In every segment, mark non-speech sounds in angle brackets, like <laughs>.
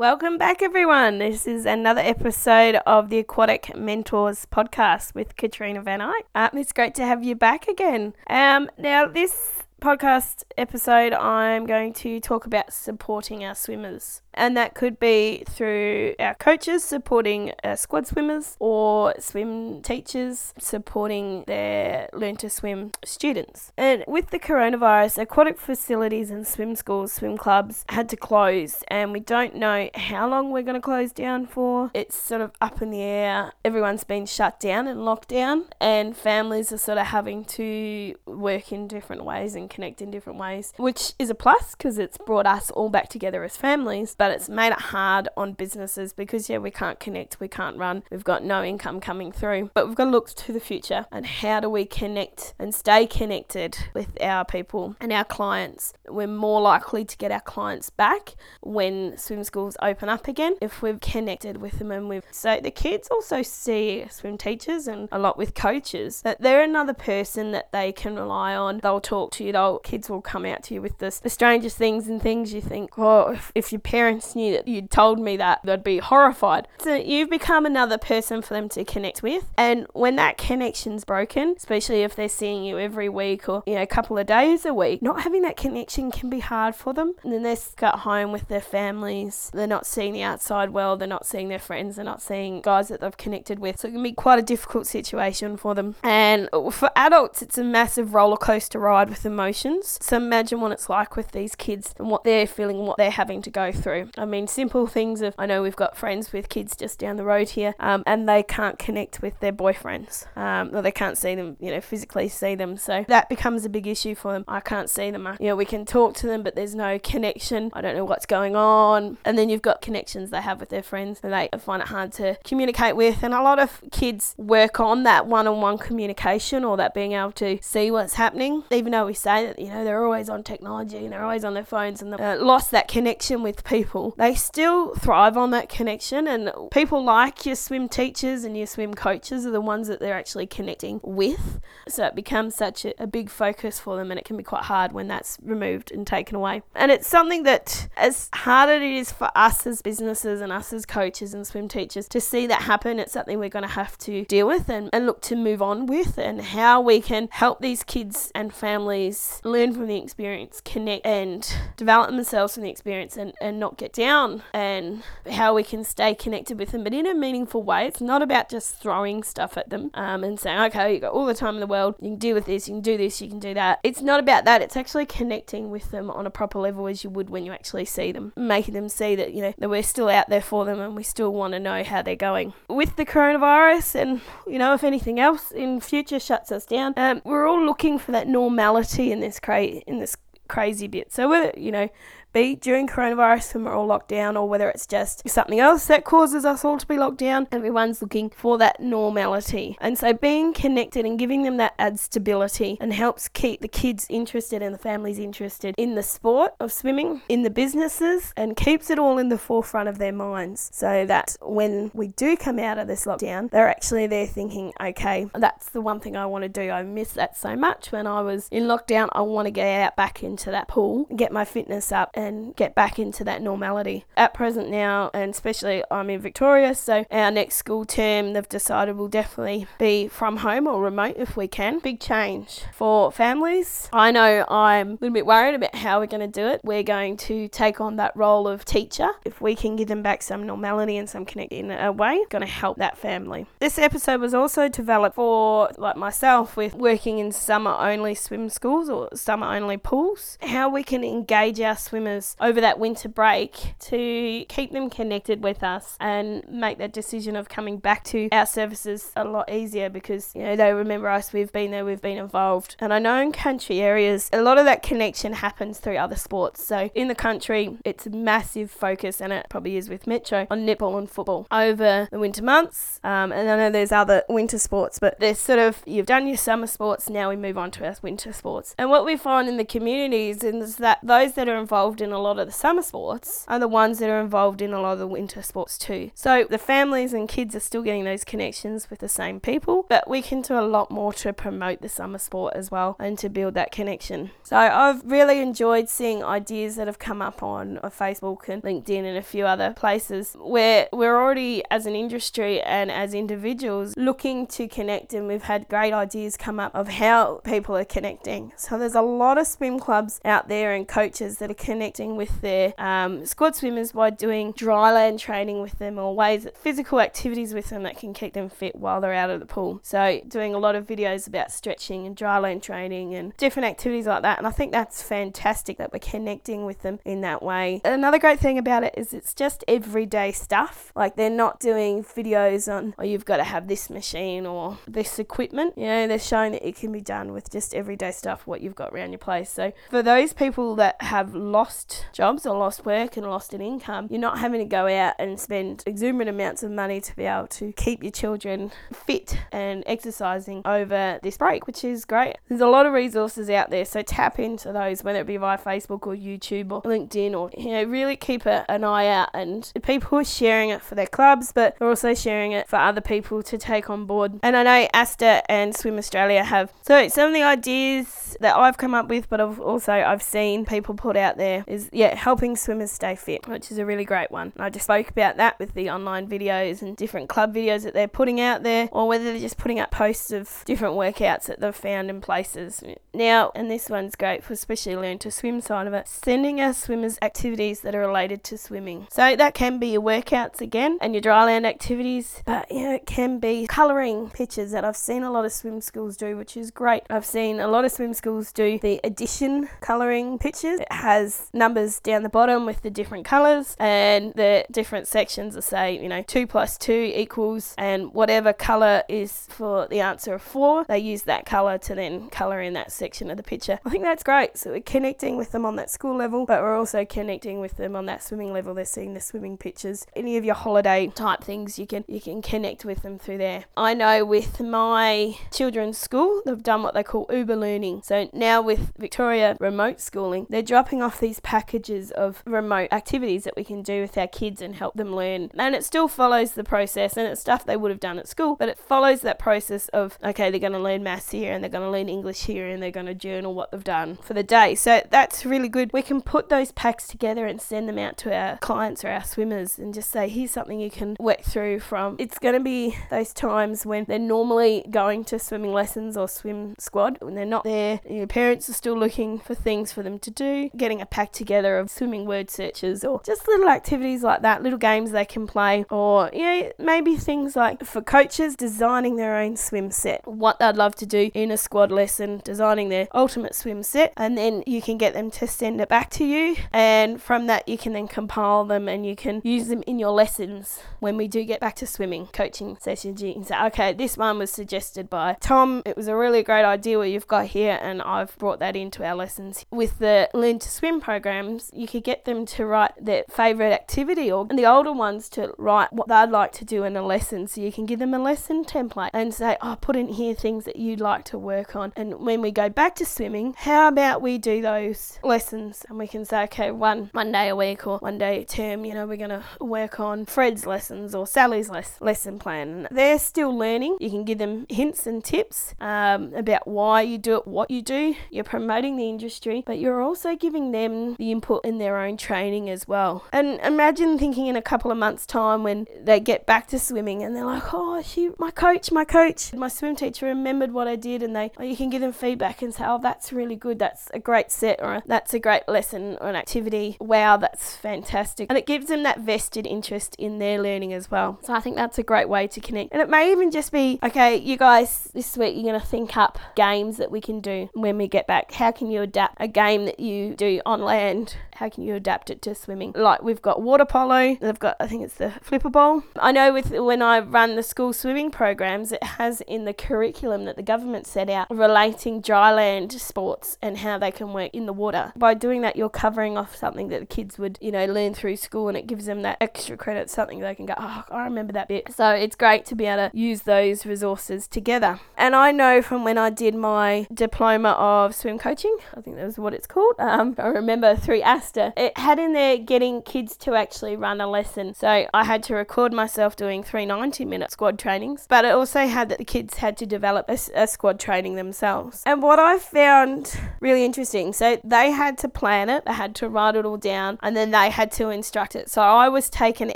Welcome back, everyone. This is another episode of the Aquatic Mentors podcast with Katrina Van Eyck. Um, it's great to have you back again. Um, now, this podcast episode, I'm going to talk about supporting our swimmers. And that could be through our coaches supporting our squad swimmers or swim teachers supporting their learn to swim students. And with the coronavirus, aquatic facilities and swim schools, swim clubs had to close, and we don't know how long we're going to close down for. It's sort of up in the air. Everyone's been shut down and locked down, and families are sort of having to work in different ways and connect in different ways, which is a plus because it's brought us all back together as families, but it's made it hard on businesses because, yeah, we can't connect, we can't run, we've got no income coming through. But we've got to look to the future and how do we connect and stay connected with our people and our clients. We're more likely to get our clients back when swim schools open up again if we've connected with them and we've. So the kids also see swim teachers and a lot with coaches that they're another person that they can rely on. They'll talk to you, they'll kids will come out to you with this, the strangest things and things you think, well, if, if your parents knew that you'd told me that, they'd be horrified. So you've become another person for them to connect with. And when that connection's broken, especially if they're seeing you every week or, you know, a couple of days a week, not having that connection can be hard for them. And then they're stuck at home with their families. They're not seeing the outside world. They're not seeing their friends. They're not seeing guys that they've connected with. So it can be quite a difficult situation for them. And for adults, it's a massive roller coaster ride with emotions. So imagine what it's like with these kids and what they're feeling, and what they're having to go through. I mean, simple things of I know we've got friends with kids just down the road here, um, and they can't connect with their boyfriends, um, or they can't see them, you know, physically see them. So that becomes a big issue for them. I can't see them. You know, we can talk to them, but there's no connection. I don't know what's going on. And then you've got connections they have with their friends, and they find it hard to communicate with. And a lot of kids work on that one-on-one communication or that being able to see what's happening, even though we say that you know they're always on technology and they're always on their phones and they uh, lost that connection with people. They still thrive on that connection, and people like your swim teachers and your swim coaches are the ones that they're actually connecting with. So it becomes such a, a big focus for them, and it can be quite hard when that's removed and taken away. And it's something that, as hard as it is for us as businesses and us as coaches and swim teachers to see that happen, it's something we're going to have to deal with and, and look to move on with, and how we can help these kids and families learn from the experience, connect and develop themselves from the experience, and, and not get down, and how we can stay connected with them, but in a meaningful way. It's not about just throwing stuff at them um, and saying, okay, you've got all the time in the world, you can deal with this, you can do this, you can do that. It's not about that. It's actually connecting with them on a proper level as you would when you actually see them, making them see that, you know, that we're still out there for them and we still want to know how they're going. With the coronavirus and, you know, if anything else in future shuts us down, um, we're all looking for that normality in this cra- in this crazy bit. So whether, you know, be during coronavirus when we're all locked down, or whether it's just something else that causes us all to be locked down. Everyone's looking for that normality. And so being connected and giving them that adds stability and helps keep the kids interested and the families interested in the sport of swimming, in the businesses, and keeps it all in the forefront of their minds so that when we do come out of this lockdown, they're actually there thinking, okay, that's the one thing I want to do. I miss that so much when I was in lockdown. I want to get out back into that pool, get my fitness up and get back into that normality. At present now, and especially I'm in Victoria, so our next school term they've decided will definitely be from home or remote if we can. Big change for families. I know I'm a little bit worried about how we're going to do it. We're going to take on that role of teacher. If we can give them back some normality and some connect in a way, going to help that family. This episode was also developed for like myself with working in summer only swim schools or summer only pools. How we can engage our swimmers customers over that winter break to keep them connected with us and make that decision of coming back to our services a lot easier because you know they remember us we've been there we've been involved. And I know in country areas a lot of that connection happens through other sports. So in the country it's a massive focus and it probably is with Metro on netball and football over the winter months. Um, and I know there's other winter sports but there's sort of you've done your summer sports now we move on to our winter sports. And what we find in the communities is that those that are involved involved in a lot of the summer sports are the ones that are involved in a lot of the winter sports too. So the families and kids are still getting those connections with the same people, but we can do a lot more to promote the summer sport as well and to build that connection. So I've really enjoyed seeing ideas that have come up on Facebook and LinkedIn and a few other places where we're already as an industry and as individuals looking to connect and we've had great ideas come up of how people are connecting. So there's a lot of swim clubs out there and coaches that are connecting with their um, squad swimmers by doing dryland training with them or ways physical activities with them that can keep them fit while they're out of the pool. So doing a lot of videos about stretching and dryland training and different activities like that. And I think that's fantastic that we're connecting with them in that way. Another great thing about it is it's just everyday stuff. Like they're not doing videos on, oh, you've got to have this machine or this equipment. You know, they're showing that it can be done with just everyday stuff, what you've got around your place. So for those people that have lost jobs or lost work and lost an income, you're not having to go out and spend exuberant amounts of money to be able to keep your children fit and exercising over this break, which is great. There's a lot of resources out there, so tap into those, whether it be via Facebook or YouTube or LinkedIn, or you know, really keep an eye out. And people are sharing it for their clubs, but they're also sharing it for other people to take on board. And I know ASTA and Swim Australia have. So some of the ideas that I've come up with, but I've also I've seen people put out there is yeah, helping swimmers stay fit, which is a really great one. I just spoke about that with the online videos and different club videos that they're putting out there, or whether they're just putting up posts of different workouts that they've found in places. Now, and this one's great for especially learn to swim side of it, sending our swimmers activities that are related to swimming. So that can be your workouts again and your dryland activities, but know, it can be colouring pictures that I've seen a lot of swim schools do, which is great. I've seen a lot of swim schools do the addition colouring pictures. It has numbers down the bottom with the different colours and the different sections that say, you know, 2 plus 2 equals, and whatever colour is for the answer of 4, they use that colour to then colour in that section of the picture. I think that's great. So we're connecting with them on that school level, but we're also connecting with them on that swimming level. They're seeing the swimming pictures. Any of your holiday type things, you can you can connect with them through there. I know with my children's school, they've done what they call Uber learning. So now with Victoria remote schooling, they're dropping off these packages of remote activities that we can do with our kids and help them learn. And it still follows the process and it's stuff they would have done at school, but it follows that process of okay, they're going to learn maths here and they're going to learn English here and they're going to journal what they've done for the day. So that's really good. We can put those packs together and send them out to our clients or our swimmers and just say, here's something you can work through from. It's going to be those times when they're normally going to swimming lessons or swim squad when they're not there. Your parents are still looking for things for them to do, getting a pack together of swimming word searches or just little activities like that, little games they can play, or you know, maybe things like for coaches designing their own swim set, what they'd love to do in a squad lesson, designing their ultimate swim set, and then you can get them to send it back to you. And from that, you can then compile them and you can use them in your lessons when we do get back to swimming coaching sessions. You can say, okay, this one was suggested by Tom. It was a really great idea what you've got here, and I've brought that into our lessons. With the Learn to Swim programs, you could get them to write their favourite activity or the older ones to write what they'd like to do in a lesson. So you can give them a lesson template and say, oh, put in here things that you'd like to work on. And when we go back to swimming, how about we do those lessons and we can say, okay, one one day a week or one day a term, you know, we're going to work on Fred's lessons or Sally's les- lesson plan. They're still learning. You can give them hints and tips um, about why you do it, what you do. You're promoting the industry, but you're also giving them the input in their own training as well. And imagine thinking in a couple of months' time when they get back to swimming and they're like, oh, she, my coach, my coach, my swim teacher remembered what I did, and they, oh, you can give them feedback and say, oh, that's really good. That's a great set or that's a great lesson or an activity. Wow, that's fantastic. And it gives them that vested interest in their learning as well. So I think that's a great way to connect. And it may even just be, okay, you guys, this week you're going to think up games that we can do when we get back. How can you adapt a game that you do on land? And how can you adapt it to swimming? Like we've got water polo, they've got, I think it's the flipper bowl. I know with when I run the school swimming programs, it has in the curriculum that the government set out relating dryland sports and how they can work in the water. By doing that, you're covering off something that the kids would, you know, learn through school and it gives them that extra credit, something they can go, oh, I remember that bit. So it's great to be able to use those resources together. And I know from when I did my diploma of swim coaching. I think that was what it's called. Um, I remember through ASTA. It had in there getting kids to actually run a lesson. So I had to record myself doing three 90 minute squad trainings, but it also had that the kids had to develop a, a squad training themselves. And what I found really interesting, so they had to plan it, they had to write it all down, and then they had to instruct it. So I was taken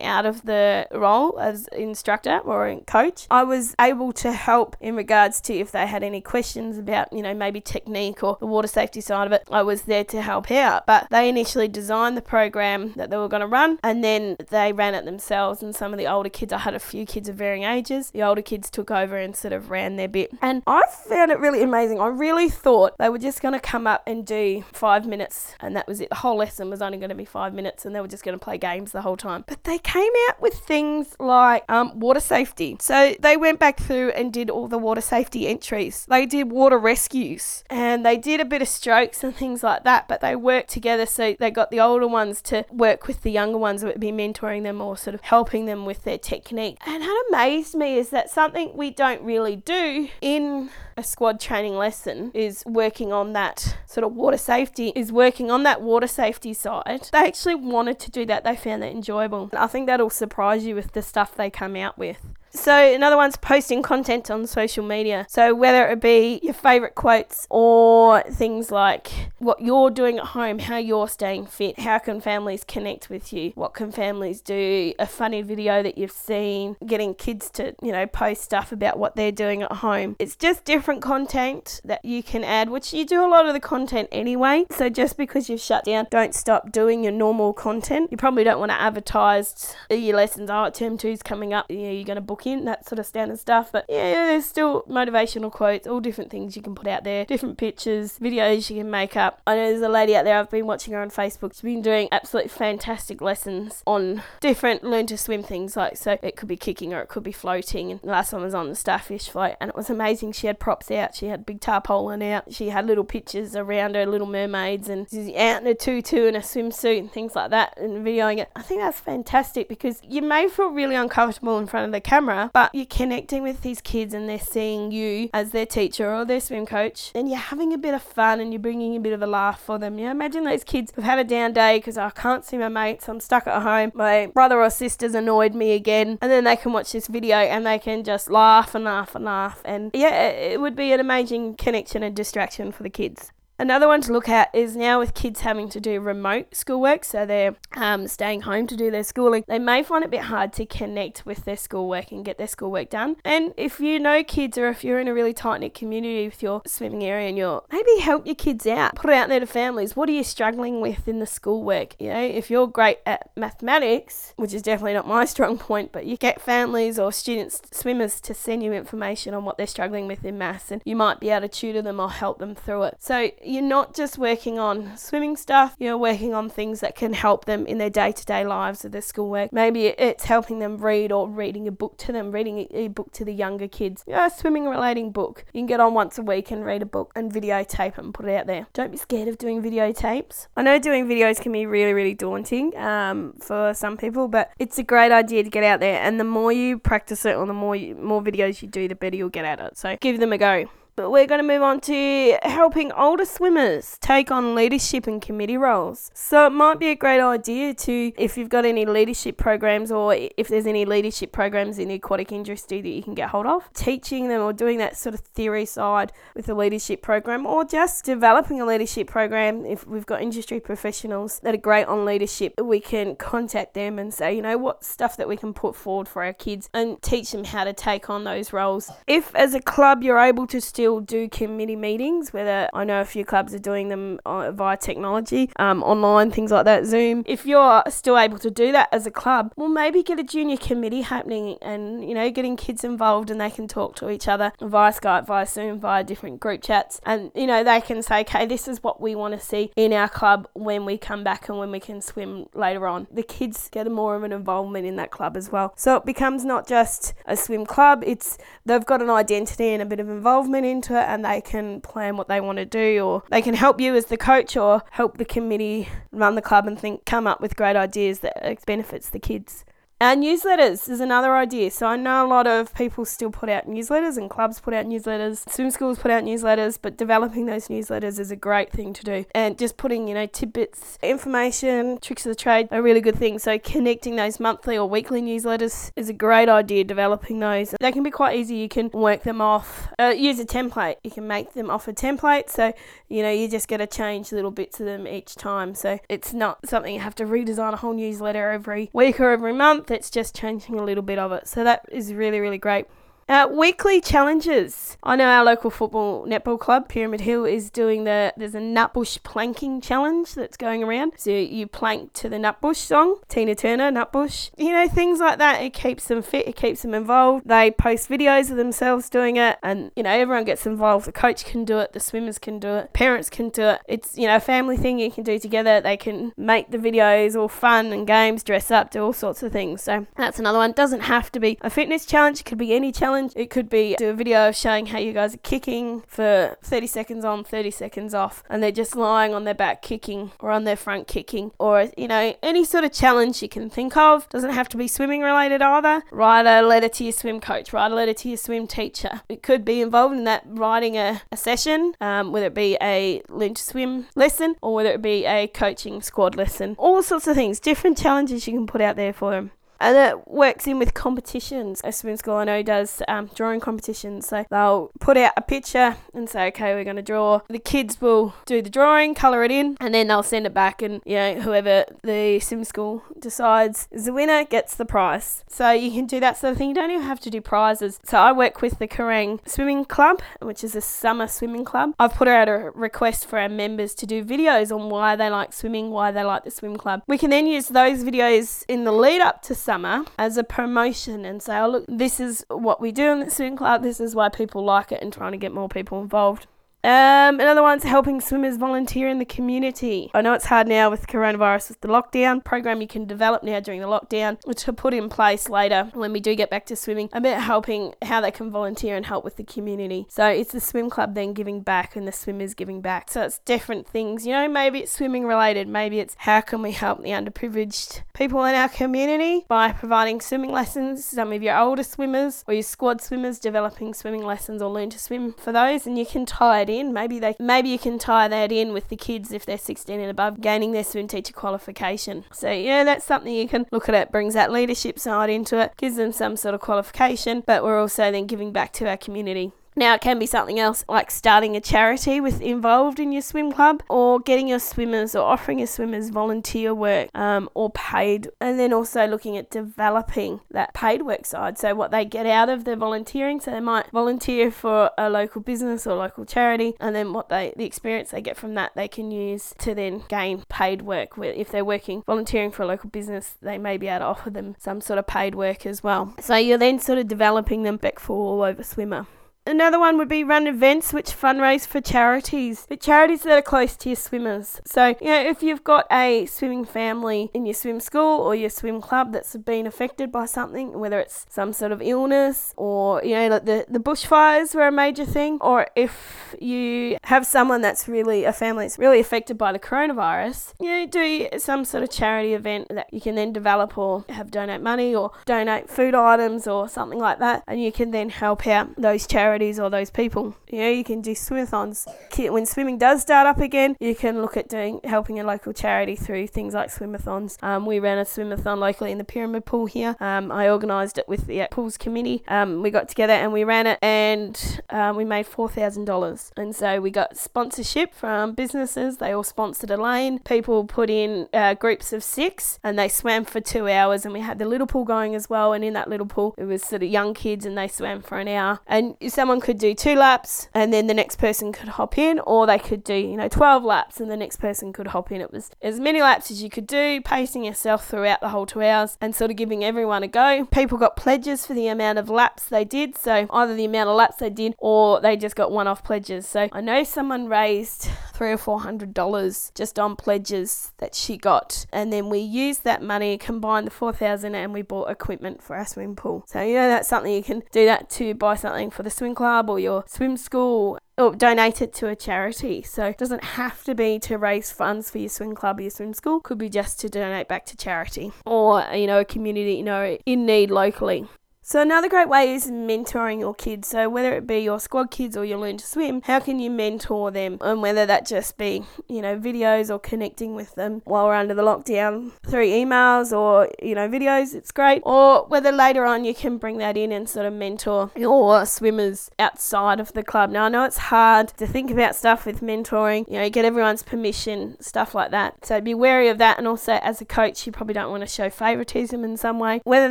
out of the role as instructor or coach. I was able to help in regards to if they had any questions about, you know, maybe technique or the water safety side of it. I was there to help out. But they initially designed the program that they were going to run and then they ran it themselves. And some of the older kids, I had a few kids of varying ages, the older kids took over and sort of ran their bit. And I found it really amazing. I really thought they were just going to come up and do five minutes and that was it. The whole lesson was only going to be five minutes and they were just going to play games the whole time. But they came out with things like um, water safety. So they went back through and did all the water safety entries. They did water rescues and they did a bit of strokes and things like that, but they worked together so they got the older ones to work with the younger ones would be mentoring them or sort of helping them with their technique. And that amazed me is that something we don't really do in a squad training lesson is working on that sort of water safety, is working on that water safety side. They actually wanted to do that, they found that enjoyable. I think that'll surprise you with the stuff they come out with. So another one's posting content on social media. So whether it be your favorite quotes or things like what you're doing at home, how you're staying fit, how can families connect with you, what can families do, a funny video that you've seen, getting kids to, you know, post stuff about what they're doing at home. It's just different content that you can add, which you do a lot of the content anyway. So just because you've shut down, don't stop doing your normal content. You probably don't want to advertise your lessons. Oh, term two's coming up. You're going to book that sort of standard stuff. But yeah, there's still motivational quotes, all different things you can put out there, different pictures, videos you can make up. I know there's a lady out there, I've been watching her on Facebook. She's been doing absolutely fantastic lessons on different learn to swim things. Like, so it could be kicking or it could be floating. And the last one was on the starfish float, and it was amazing. She had props out, she had big tarpaulin out, she had little pictures around her, little mermaids, and she's out in a tutu and a swimsuit and things like that, and videoing it. I think that's fantastic because you may feel really uncomfortable in front of the camera, but you're connecting with these kids and they're seeing you as their teacher or their swim coach, and you're having a bit of fun and you're bringing a bit of a laugh for them. You know, imagine those kids have had a down day because oh, I can't see my mates, I'm stuck at home, my brother or sister's annoyed me again, and then they can watch this video and they can just laugh and laugh and laugh. And yeah, it would be an amazing connection and distraction for the kids. Another one to look at is now with kids having to do remote schoolwork, so they're um, staying home to do their schooling, they may find it a bit hard to connect with their schoolwork and get their schoolwork done. And if you know kids or if you're in a really tight knit community with your swimming area and you're maybe help your kids out, put it out there to families. What are you struggling with in the schoolwork? You know, if you're great at mathematics, which is definitely not my <laughs> strong point, but you get families or students, swimmers to send you information on what they're struggling with in maths and you might be able to tutor them or help them through it. So you're not just working on swimming stuff, you're working on things that can help them in their day to day lives of their schoolwork. Maybe it's helping them read or reading a book to them, reading a book to the younger kids. Yeah, a swimming relating book. You can get on once a week and read a book and videotape it and put it out there. Don't be scared of doing videotapes. I know doing videos can be really, really daunting um, for some people, but it's a great idea to get out there. And the more you practice it or the more, you, more videos you do, the better you'll get at it. So give them a go. But we're going to move on to helping older swimmers take on leadership and committee roles. So it might be a great idea to, if you've got any leadership programs or if there's any leadership programs in the aquatic industry that you can get hold of, teaching them or doing that sort of theory side with a leadership program or just developing a leadership program. If we've got industry professionals that are great on leadership, we can contact them and say, you know, what stuff that we can put forward for our kids and teach them how to take on those roles. If as a club you're able to still still do committee meetings, whether I know a few clubs are doing them uh, via technology, um, online, things like that, Zoom. If you're still able to do that as a club, well, maybe get a junior committee happening and, you know, getting kids involved and they can talk to each other via Skype, via Zoom, via different group chats. And, you know, they can say, okay, this is what we want to see in our club when we come back and when we can swim later on. The kids get more of an involvement in that club as well. So it becomes not just a swim club, it's they've got an identity and a bit of involvement in into it and they can plan what they want to do or they can help you as the coach or help the committee run the club and think come up with great ideas that benefits the kids. Uh, newsletters is another idea. So I know a lot of people still put out newsletters and clubs put out newsletters, swim schools put out newsletters, but developing those newsletters is a great thing to do. And just putting, you know, tidbits, information, tricks of the trade are really good thing. So connecting those monthly or weekly newsletters is a great idea, developing those. They can be quite easy. You can work them off, uh, use a template. You can make them off a template. So, you know, you just got to change little bits of them each time. So it's not something you have to redesign a whole newsletter every week or every month it's just changing a little bit of it. So that is really, really great. Uh, weekly challenges. I know our local football netball club, Pyramid Hill, is doing the. There's a Nutbush planking challenge that's going around. So you plank to the Nutbush song, Tina Turner, Nutbush. You know things like that. It keeps them fit. It keeps them involved. They post videos of themselves doing it, and you know everyone gets involved. The coach can do it. The swimmers can do it. Parents can do it. It's you know a family thing you can do together. They can make the videos all fun and games, dress up, do all sorts of things. So that's another one. Doesn't have to be a fitness challenge. It could be any challenge challenge. It could be do a video showing how you guys are kicking for 30 seconds on, 30 seconds off, and they're just lying on their back kicking or on their front kicking, or you know, any sort of challenge you can think of. Doesn't have to be swimming related either. Write a letter to your swim coach, write a letter to your swim teacher. It could be involved in that writing a, a session, um, whether it be a to swim lesson or whether it be a coaching squad lesson. All sorts of things, different challenges you can put out there for them and it works in with competitions. A swim school I know does um, drawing competitions, so they'll put out a picture and say, okay, we're going to draw. The kids will do the drawing, colour it in, and then they'll send it back, and you know whoever the swim school decides is the winner gets the prize. So you can do that sort of thing. You don't even have to do prizes. So I work with the Kerang Swimming Club, which is a summer swimming club. I've put out a request for our members to do videos on why they like swimming, why they like the swim club. We can then use those videos in the lead up to summer as a promotion and say, oh, look, this is what we do in the swim club, this is why people like it, and trying to get more people involved. Um, another one's helping swimmers volunteer in the community. I know it's hard now with coronavirus with the lockdown program you can develop now during the lockdown which to put in place later when we do get back to swimming about helping how they can volunteer and help with the community. So it's the swim club then giving back and the swimmers giving back. So it's different things. You know, maybe it's swimming related, maybe it's how can we help the underprivileged people in our community by providing swimming lessons. Some of your older swimmers or your squad swimmers developing swimming lessons or learn to swim for those and you can tie it in. Maybe they maybe you can tie that in with the kids if they're 16 and above gaining their swim teacher qualification. So yeah, that's something you can look at. It brings that leadership side into it, gives them some sort of qualification, but we're also then giving back to our community. Now, it can be something else like starting a charity with involved in your swim club, or getting your swimmers or offering your swimmers volunteer work um, or paid, and then also looking at developing that paid work side. So, what they get out of their volunteering. So, they might volunteer for a local business or local charity, and then what they the experience they get from that they can use to then gain paid work. If they're working volunteering for a local business, they may be able to offer them some sort of paid work as well. So, you're then sort of developing them back for all over swimmer. Another one would be run events which fundraise for charities, the charities that are close to your swimmers. So, you know, if you've got a swimming family in your swim school or your swim club that's been affected by something, whether it's some sort of illness or, you know, like the, the bushfires were a major thing, or if you have someone that's really, a family that's really affected by the coronavirus, you know, do some sort of charity event that you can then develop or have donate money or donate food items or something like that, and you can then help out those charities charities or those people. You know, you can do swimathons. When swimming does start up again, you can look at doing helping a local charity through things like swimathons. Um, we ran a swimathon locally in the Pyramid Pool here. Um, I organised it with the Pools Committee. Um, we got together and we ran it, and um, we made four thousand dollars. And so we got sponsorship from businesses. They all sponsored a lane. People put in uh, groups of six, and they swam for two hours. And we had the little pool going as well. And in that little pool, it was sort of young kids, and they swam for an hour. And so someone could do two laps and then the next person could hop in, or they could do, you know, 12 laps and the next person could hop in. It was as many laps as you could do, pacing yourself throughout the whole two hours and sort of giving everyone a go. People got pledges for the amount of laps they did, so either the amount of laps they did or they just got one off pledges. So I know someone raised three or four hundred dollars just on pledges that she got, and then we used that money, combined the four thousand, and we bought equipment for our swimming pool. So you know that's something you can do that to buy something for the swim club or your swim school or donate it to a charity. So it doesn't have to be to raise funds for your swim club or your swim school. Could be just to donate back to charity or you know a community you know in need locally. So another great way is mentoring your kids. So whether it be your squad kids or you learn to swim, how can you mentor them? And whether that just be, you know, videos or connecting with them while we're under the lockdown through emails or, you know, videos, it's great. Or whether later on you can bring that in and sort of mentor your swimmers outside of the club. Now I know it's hard to think about stuff with mentoring, you know, get everyone's permission, stuff like that. So be wary of that and also as a coach you probably don't want to show favoritism in some way. Whether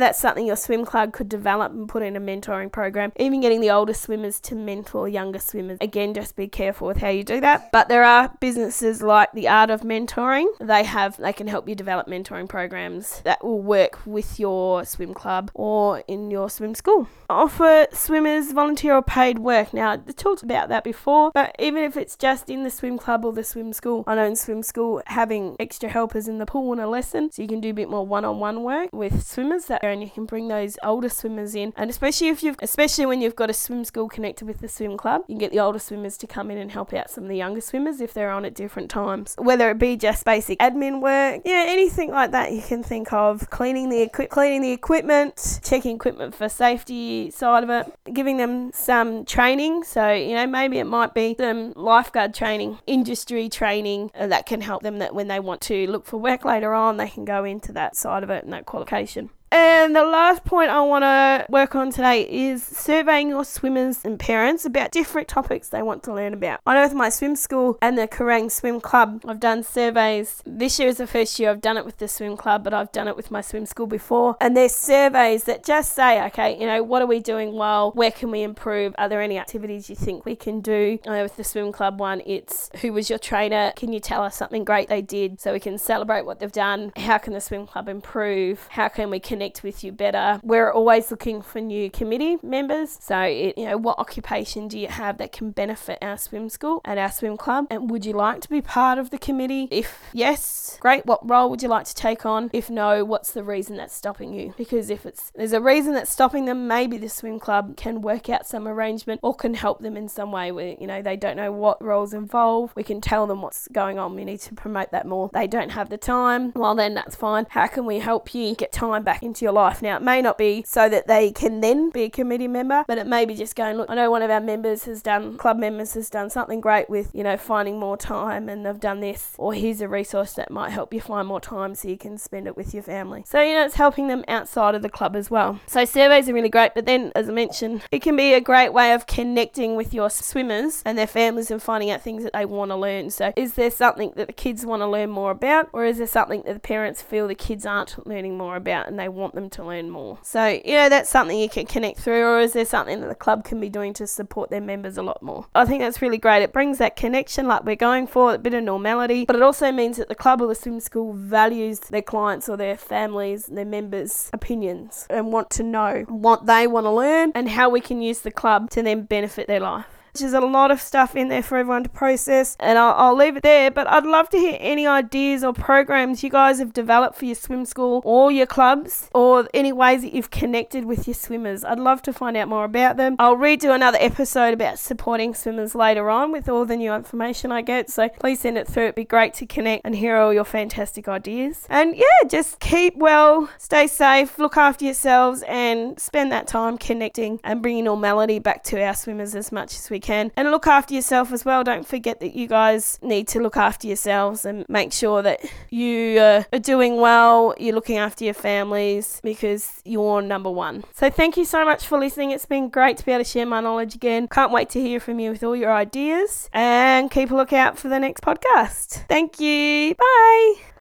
that's something your swim club could develop develop and put in a mentoring program. Even getting the older swimmers to mentor younger swimmers. Again, just be careful with how you do that. But there are businesses like the Art of Mentoring. They have they can help you develop mentoring programs that will work with your swim club or in your swim school. Offer swimmers volunteer or paid work. Now, I talked about that before, but even if it's just in the swim club or the swim school, I know in swim school having extra helpers in the pool and a lesson, so you can do a bit more one-on-one work with swimmers that and you can bring those older swimmers swimmers in, and especially if you've, especially when you've got a swim school connected with the swim club, you can get the older swimmers to come in and help out some of the younger swimmers if they're on at different times. Whether it be just basic admin work, yeah, anything like that you can think of. Cleaning the equi- cleaning the equipment, checking equipment for safety side of it, giving them some training. So you know maybe it might be some lifeguard training, industry training uh, that can help them that when they want to look for work later on, they can go into that side of it and that qualification. And the last point I want to work on today is surveying your swimmers and parents about different topics they want to learn about. I know with my swim school and the Kerang Swim Club, I've done surveys. This year is the first year I've done it with the swim club, but I've done it with my swim school before. And there's surveys that just say, okay, you know, what are we doing well? Where can we improve? Are there any activities you think we can do? I know with the swim club one, it's who was your trainer? Can you tell us something great they did so we can celebrate what they've done? How can the swim club improve? How can we? Connect with you better. We're always looking for new committee members. So, it, you know, what occupation do you have that can benefit our swim school and our swim club? And would you like to be part of the committee? If yes, great. What role would you like to take on? If no, what's the reason that's stopping you? Because if it's there's a reason that's stopping them, maybe the swim club can work out some arrangement or can help them in some way where, you know, they don't know what roles involve. We can tell them what's going on. We need to promote that more. They don't have the time. Well, then that's fine. How can we help you get time back into your life. Now, it may not be so that they can then be a committee member, but it may be just going, look, I know one of our members has done, club members has done something great with, you know, finding more time and they've done this, or here's a resource that might help you find more time so you can spend it with your family. So, you know, it's helping them outside of the club as well. So, surveys are really great, but then, as I mentioned, it can be a great way of connecting with your swimmers and their families and finding out things that they want to learn. So, is there something that the kids want to learn more about, or is there something that the parents feel the kids aren't learning more about and they want them to learn more. So, you know, that's something you can connect through, or is there something that the club can be doing to support their members a lot more? I think that's really great. It brings that connection like we're going for, a bit of normality, but it also means that the club or the swim school values their clients or their families, their members' opinions and want to know what they want to learn and how we can use the club to then benefit their life. There's a lot of stuff in there for everyone to process, and I'll, I'll leave it there. But I'd love to hear any ideas or programs you guys have developed for your swim school or your clubs, or any ways that you've connected with your swimmers. I'd love to find out more about them. I'll redo another episode about supporting swimmers later on with all the new information I get. So please send it through. It'd be great to connect and hear all your fantastic ideas. And yeah, just keep well, stay safe, look after yourselves, and spend that time connecting and bringing normality back to our swimmers as much as we can. And look after yourself as well. Don't forget that you guys need to look after yourselves and make sure that you uh, are doing well, you're looking after your families because you're number one. So thank you so much for listening. It's been great to be able to share my knowledge again. Can't wait to hear from you with all your ideas and keep a lookout for the next podcast. Thank you. Bye.